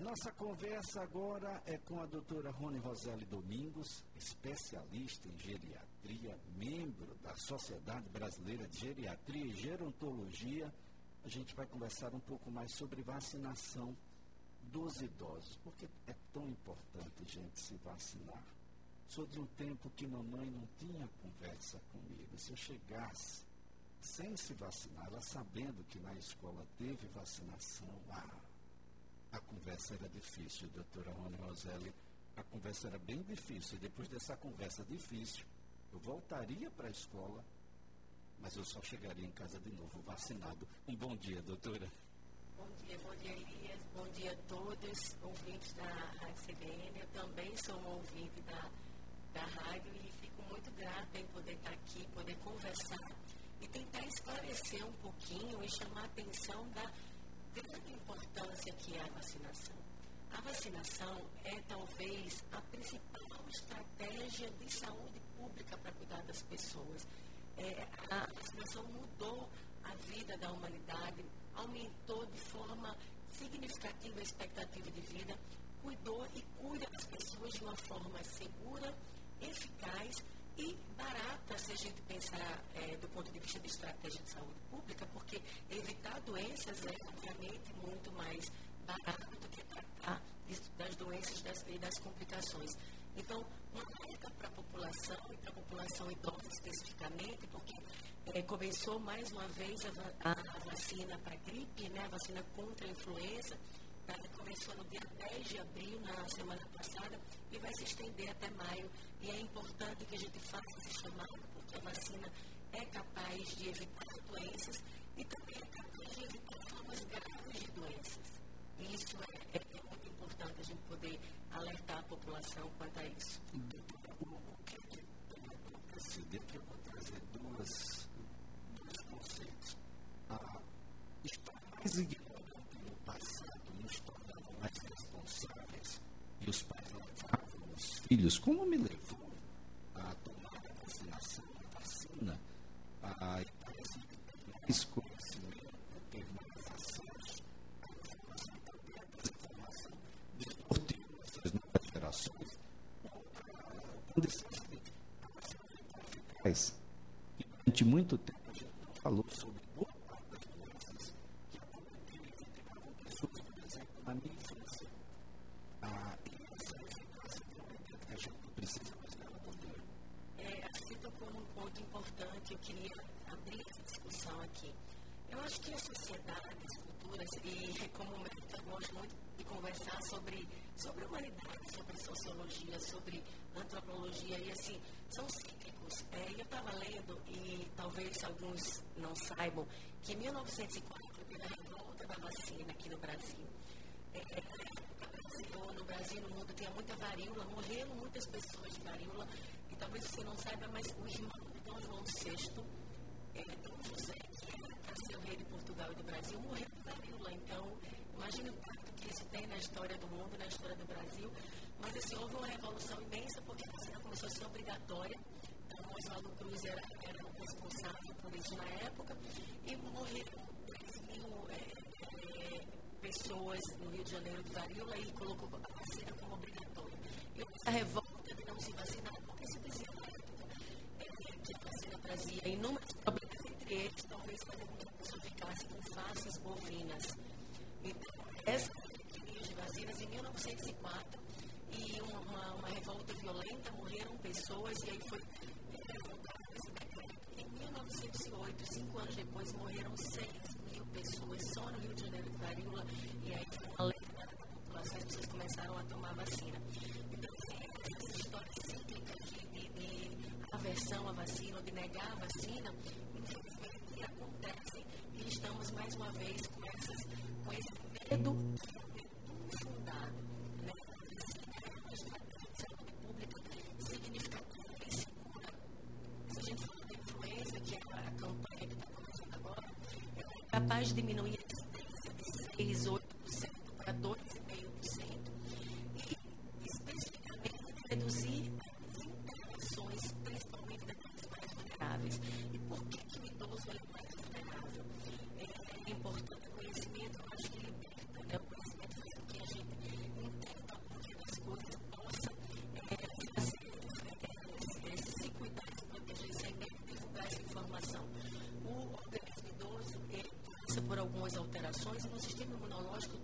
A nossa conversa agora é com a doutora Rony Roseli Domingos, especialista em geriatria, membro da Sociedade Brasileira de Geriatria e Gerontologia. A gente vai conversar um pouco mais sobre vacinação dos idosos, porque é tão importante, gente, se vacinar. Sou de um tempo que mamãe não tinha conversa comigo. Se eu chegasse sem se vacinar, ela sabendo que na escola teve vacinação, ah, a conversa era difícil, doutora Rony Roselli. A conversa era bem difícil. Depois dessa conversa difícil, eu voltaria para a escola, mas eu só chegaria em casa de novo vacinado. Um bom dia, doutora. Bom dia, bom dia, Elias. Bom dia a todos, ouvintes da Rádio CBN. Eu também sou um ouvinte da, da rádio e fico muito grata em poder estar aqui, poder conversar e tentar esclarecer um pouquinho e chamar a atenção da grande importância que é a vacinação. A vacinação é talvez a principal estratégia de saúde pública para cuidar das pessoas. É, a vacinação mudou a vida da humanidade, aumentou de forma significativa a expectativa de vida, cuidou e cuida das pessoas de uma forma segura, eficaz e barata se a gente pensar é, do ponto de vista de estratégia de saúde pública, porque evitar doenças é mais barato do que tratar das doenças das, e das complicações. Então, uma alerta para a população e para a população idosa especificamente, porque é, começou mais uma vez a, a, a vacina para gripe, né, a vacina contra a influenza, tá, começou no dia 10 de abril, na semana passada, e vai se estender até maio. E é importante que a gente faça esse chamado, porque a vacina é capaz de evitar doenças e também é capaz de evitar formas graves de doenças. E isso é, é, é muito importante a gente poder população quanto a isso. O que é que? Eu vou trazer duas, dois conceitos. Ah, mais ignorante no passado, nos tornando mais responsáveis, e os pais levavam os filhos, como me levou a tomar a vacinação, a vacina, a, parece que mais conhecimento, ter mais acesso à informação também, à desinformação desportiva, essas novas gerações, condições de eficaz. E durante muito tempo a gente não falou sobre boa parte das doenças que acometiam e evitavam pessoas, por exemplo, na minha infância. Ah, e essa eficácia realmente é que a gente precisa mais dela poder. É, acho que você tocou num ponto importante, eu queria abrir essa discussão aqui. Eu acho que a sociedade, as culturas, e como médico, eu gosto muito de conversar sobre, sobre humanidade, sobre sociologia, sobre antropologia, e assim, são cíclicos. É, eu estava lendo, e talvez alguns não saibam, que em 1904 teve a revolta da vacina aqui no Brasil. É, Brasil, no Brasil tinha muita varíola, morreram muitas pessoas de varíola, e talvez você não saiba, mas o irmão Dom João VI, é, Dom José, que era o rei de Portugal e do Brasil, morreu de varíola. Então, imagine o impacto que isso tem na história do mundo, na história do Brasil. Mas assim, houve uma revolução imensa, porque a vacina começou a ser obrigatória. Então, Oswaldo Cruz era, era o responsável por isso na época, e morreram 3 mil é, é, pessoas no Rio de Janeiro de varíola e colocou a vacina como obrigatória. Essa revolta de não se vacinar, porque se dizia na época é, que a vacina trazia inúmeros problemas, entre eles, talvez fazer com que a pessoa ficasse com faces bovinas. Então, essa linha de vacinas em 1904 e uma, uma, revolta violenta, morreram pessoas e aí foi é, revogado esse decreto. Em 1908, cinco anos depois, morreram 6 mil pessoas só no Rio de Janeiro de varíola e aí foi uma alerta da população, as pessoas começaram a tomar vacina. Negar a vacina, infelizmente acontece e estamos mais uma vez com, essas, com esse medo fundado. Né? É uma estratégia de saúde pública. Se a gente fala da influenza, que é a campanha que está começando agora, é capaz de diminuir a incidência de 6, 8% alterações no sistema imunológico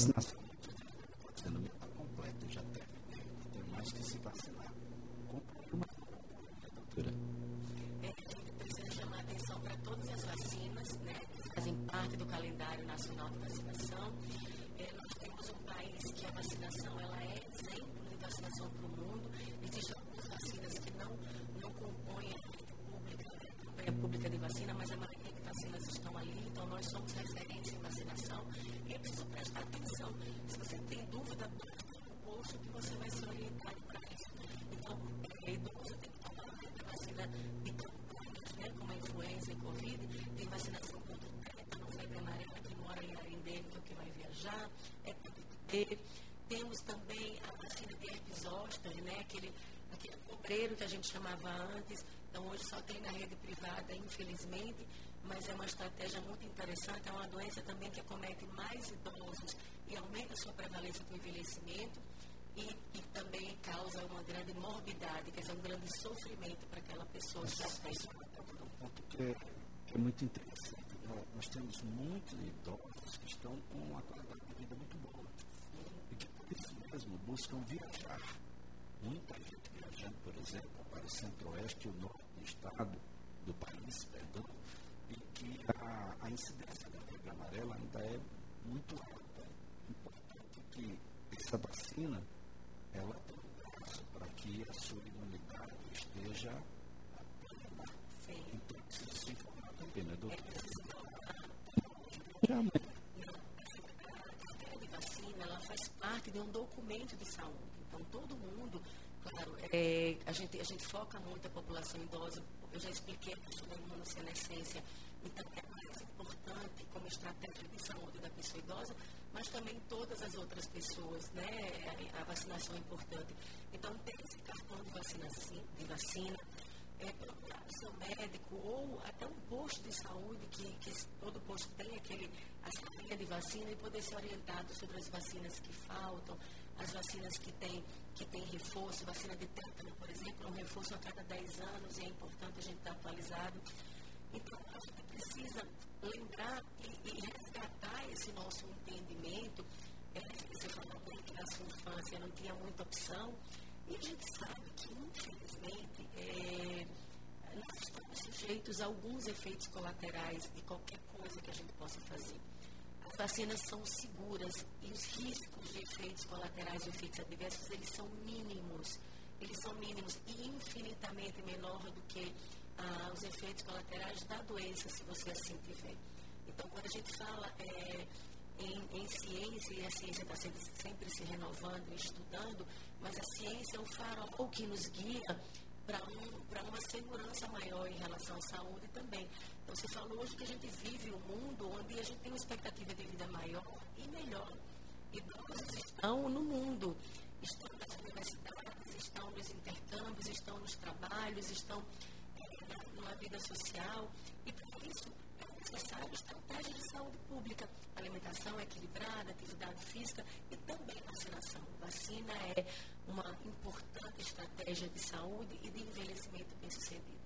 vacinação sendo completo, já tem, tem mais que se vacinar. Compre uma doutora. É, a gente precisa chamar a atenção para todas as vacinas, né, que fazem parte do calendário nacional de vacinação. É, nós temos um país que a vacinação ela é exemplo de vacinação para o mundo. Existem algumas vacinas que não, não compõem a rede pública, né, a campanha pública de vacina, mas a maioria de vacinas estão ali, então nós somos referência em vacinação e é preciso prestar atenção. Se você tem dúvida, basta o posto que você vai ser orientado para isso. Então, é, idoso tem que tomar a vacina de campanhas, né, como a influenza e Covid, tem vacinação contra o tétano, febre amarela, que mora em arendêmica, que vai viajar, é D. Temos também a vacina de herpes zoster, né, aquele, aquele cobreiro que a gente chamava antes, então hoje só tem na rede privada, infelizmente, mas é uma estratégia muito interessante, é uma doença também que acomete mais idosos e aumenta sua prevalência com o envelhecimento e, e, também causa uma grande morbidade, quer dizer, um grande sofrimento para aquela pessoa que está um ponto que é, que é muito interessante. Nós temos muitos idosos que estão com uma qualidade de vida muito boa Sim. e que por isso mesmo buscam viajar. Muita gente viajando, por exemplo, para o centro-oeste e o norte do estado, do país, perdão, a, a incidência da febre amarela ainda é muito alta. Importante que essa vacina ela tem um prazo para que a sua imunidade esteja plena. Sim. Então precisa se informar também, né, doutor? É a de vacina ela faz parte de um documento de saúde. Então todo mundo Claro, é, a, gente, a gente foca muito a população idosa. Eu já expliquei a questão da imunossenescência então, é mais importante como estratégia de saúde da pessoa idosa, mas também todas as outras pessoas, né? A vacinação é importante. Então, tem esse cartão de vacina, de vacina é, procurar o seu médico ou até um posto de saúde, que, que todo posto tem aquele, a de vacina e poder ser orientado sobre as vacinas que faltam, as vacinas que têm que tem reforço, vacina de tétano, por exemplo, um reforço a cada 10 anos e é importante a gente estar atualizado. Precisa lembrar e, e resgatar esse nosso entendimento. É, você falou bem que na sua infância não tinha muita opção. E a gente sabe que, infelizmente, é, nós estamos sujeitos a alguns efeitos colaterais de qualquer coisa que a gente possa fazer. As vacinas são seguras e os riscos de efeitos colaterais e efeitos adversos, eles são mínimos. Eles são mínimos e infinitamente menor do que ah, os efeitos colaterais da doença, se você assim tiver. Então, quando a gente fala é, em, em, ciência, e a ciência está sempre, sempre se renovando e estudando, mas a ciência é o farol que nos guia para um, uma segurança maior em relação à saúde também. Então, você falou hoje que a gente vive um mundo onde a gente tem uma expectativa de vida maior e melhor. Idosos estão no mundo, estão nas universidades, estão nos intercâmbios, estão nos trabalhos, estão numa vida social e por isso é necessário estratégia de saúde pública, alimentação equilibrada, atividade física e também vacinação. Vacina é uma importante estratégia de saúde e de envelhecimento bem-sucedido.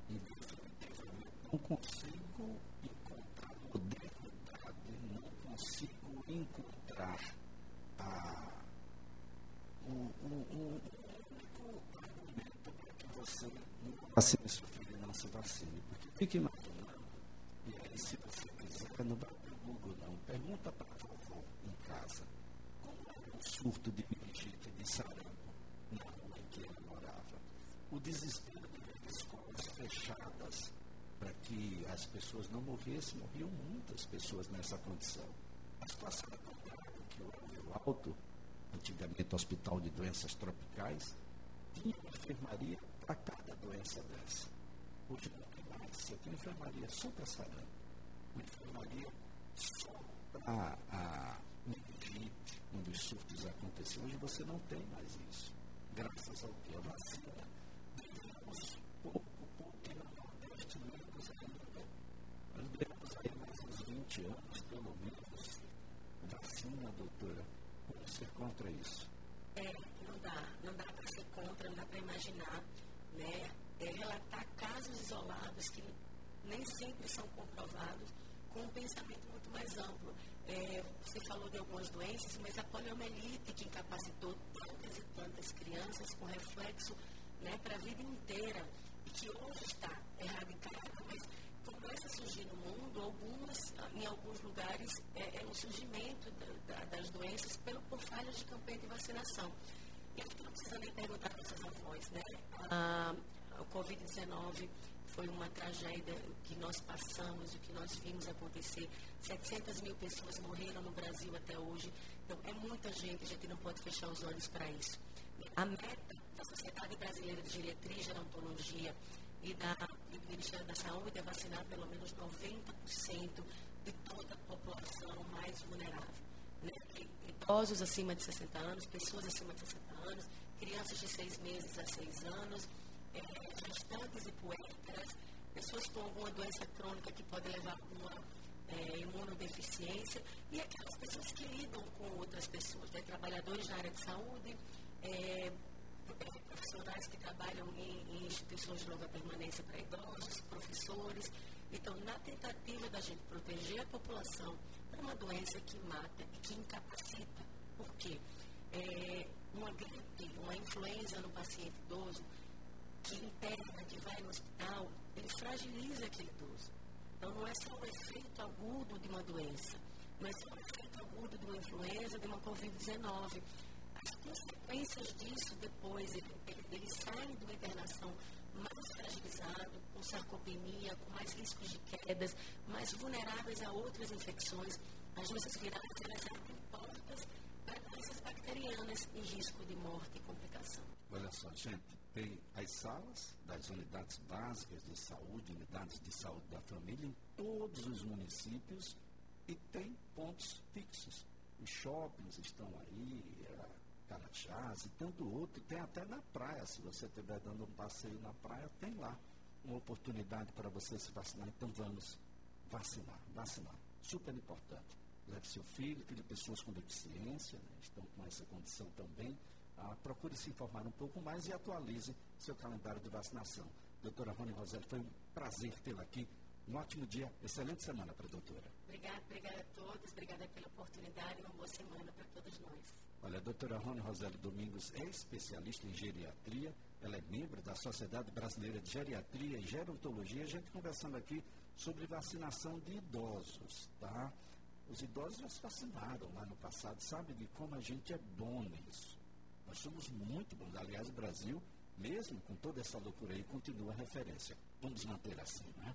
Não consigo encontrar modernidade, não consigo encontrar a, o, o, o único argumento para que você não vacine filho vacine. Porque fique imaginando, e aí se você quiser, não vai para Google não, pergunta para a vovó em casa como era o surto de meningite de sarampo na rua em que ela morava. O desespero de ver escolas fechadas para que as pessoas não morressem, morriam muitas pessoas nessa condição. A situação é tão grave que o nível alto antigamente hospital de doenças tropicais, tinha uma enfermaria para cada doença dessa. Hoje não tem mais. Você tem enfermaria só para sarampo, uma enfermaria só para a meningite, quando os surtos acontecem. Hoje você não tem mais isso. Graças ao que? A vacina. Ganhamos pouco, pouco e no Nordeste menos ainda. Nós ganhamos aí mais uns 20 anos, pelo menos. Vacina, doutora. Como ser contra isso? É, não dá. Não dá para ser contra, não dá para imaginar. Né? É, relatar casos isolados que nem sempre são comprovados com um pensamento muito mais amplo. É, você falou de algumas doenças, mas a poliomielite que incapacitou tantas e tantas crianças com reflexo né, para a vida inteira e que hoje está erradicada, mas começa a surgir no mundo, algumas, em alguns lugares, é, é um surgimento da, da, das doenças pelo, por falhas de campanha de vacinação. E não precisa nem perguntar para essas avós, né? A, a Covid-19 foi uma tragédia que nós passamos, o que nós vimos acontecer. 700 mil pessoas morreram no Brasil até hoje. Então, é muita gente, a gente não pode fechar os olhos para isso. A meta da Sociedade Brasileira de Geriatria e Gerontologia e, da, e do Ministério da Saúde é vacinar pelo menos 90% de toda a população mais vulnerável. Né? Idosos acima de 60 anos, pessoas acima de 60 anos, crianças de 6 meses a 6 anos, é, gestantes e puérperas, pessoas com alguma doença crônica que pode levar a uma é, imunodeficiência e aquelas pessoas que lidam com outras pessoas, né, trabalhadores na área de saúde, é, profissionais que trabalham em, em, instituições de longa permanência para idosos, professores. Então, na tentativa da gente proteger a população para uma doença que mata e que incapacita, por quê? É, uma gripe, uma influenza no paciente idoso, que interna, que vai no hospital, ele fragiliza aquele idoso. Então não é só o efeito agudo de uma doença, não é só o efeito agudo de uma influenza, de uma Covid-19. As consequências disso depois, ele, ele, ele sai de uma internação mais fragilizado, com sarcopenia, com mais riscos de quedas, mais vulneráveis a outras infecções. As doenças virais, elas abrem portas para doenças bacterianas em risco de morte e complicação. Olha só, gente, tem as salas das unidades básicas de saúde, unidades de saúde da família em todos os municípios e tem pontos fixos. Os shoppings estão aí, Carajás e tanto outro, tem até na praia, se você estiver dando um passeio na praia, tem lá uma oportunidade para você se vacinar. Então vamos vacinar, vacinar. Super importante. Leve seu filho, filho de pessoas com deficiência, né, estão com essa condição também ah, procure se informar um pouco mais e atualize seu calendário de vacinação. Doutora Rony Roseli, foi um prazer tê-la aqui. Um ótimo dia, excelente semana para a doutora. Obrigada, obrigada a todos, obrigada pela oportunidade e uma boa semana para todos nós. Olha, a doutora Rony Roseli Domingos é especialista em geriatria, ela é membro da Sociedade Brasileira de Geriatria e Gerontologia, a gente conversando aqui sobre vacinação de idosos, tá? Os idosos já se vacinaram lá no passado, sabe de como a gente é bom nisso. Nós somos muito bons. Aliás, o Brasil, mesmo com toda essa loucura aí, continua referência. Vamos manter assim, né?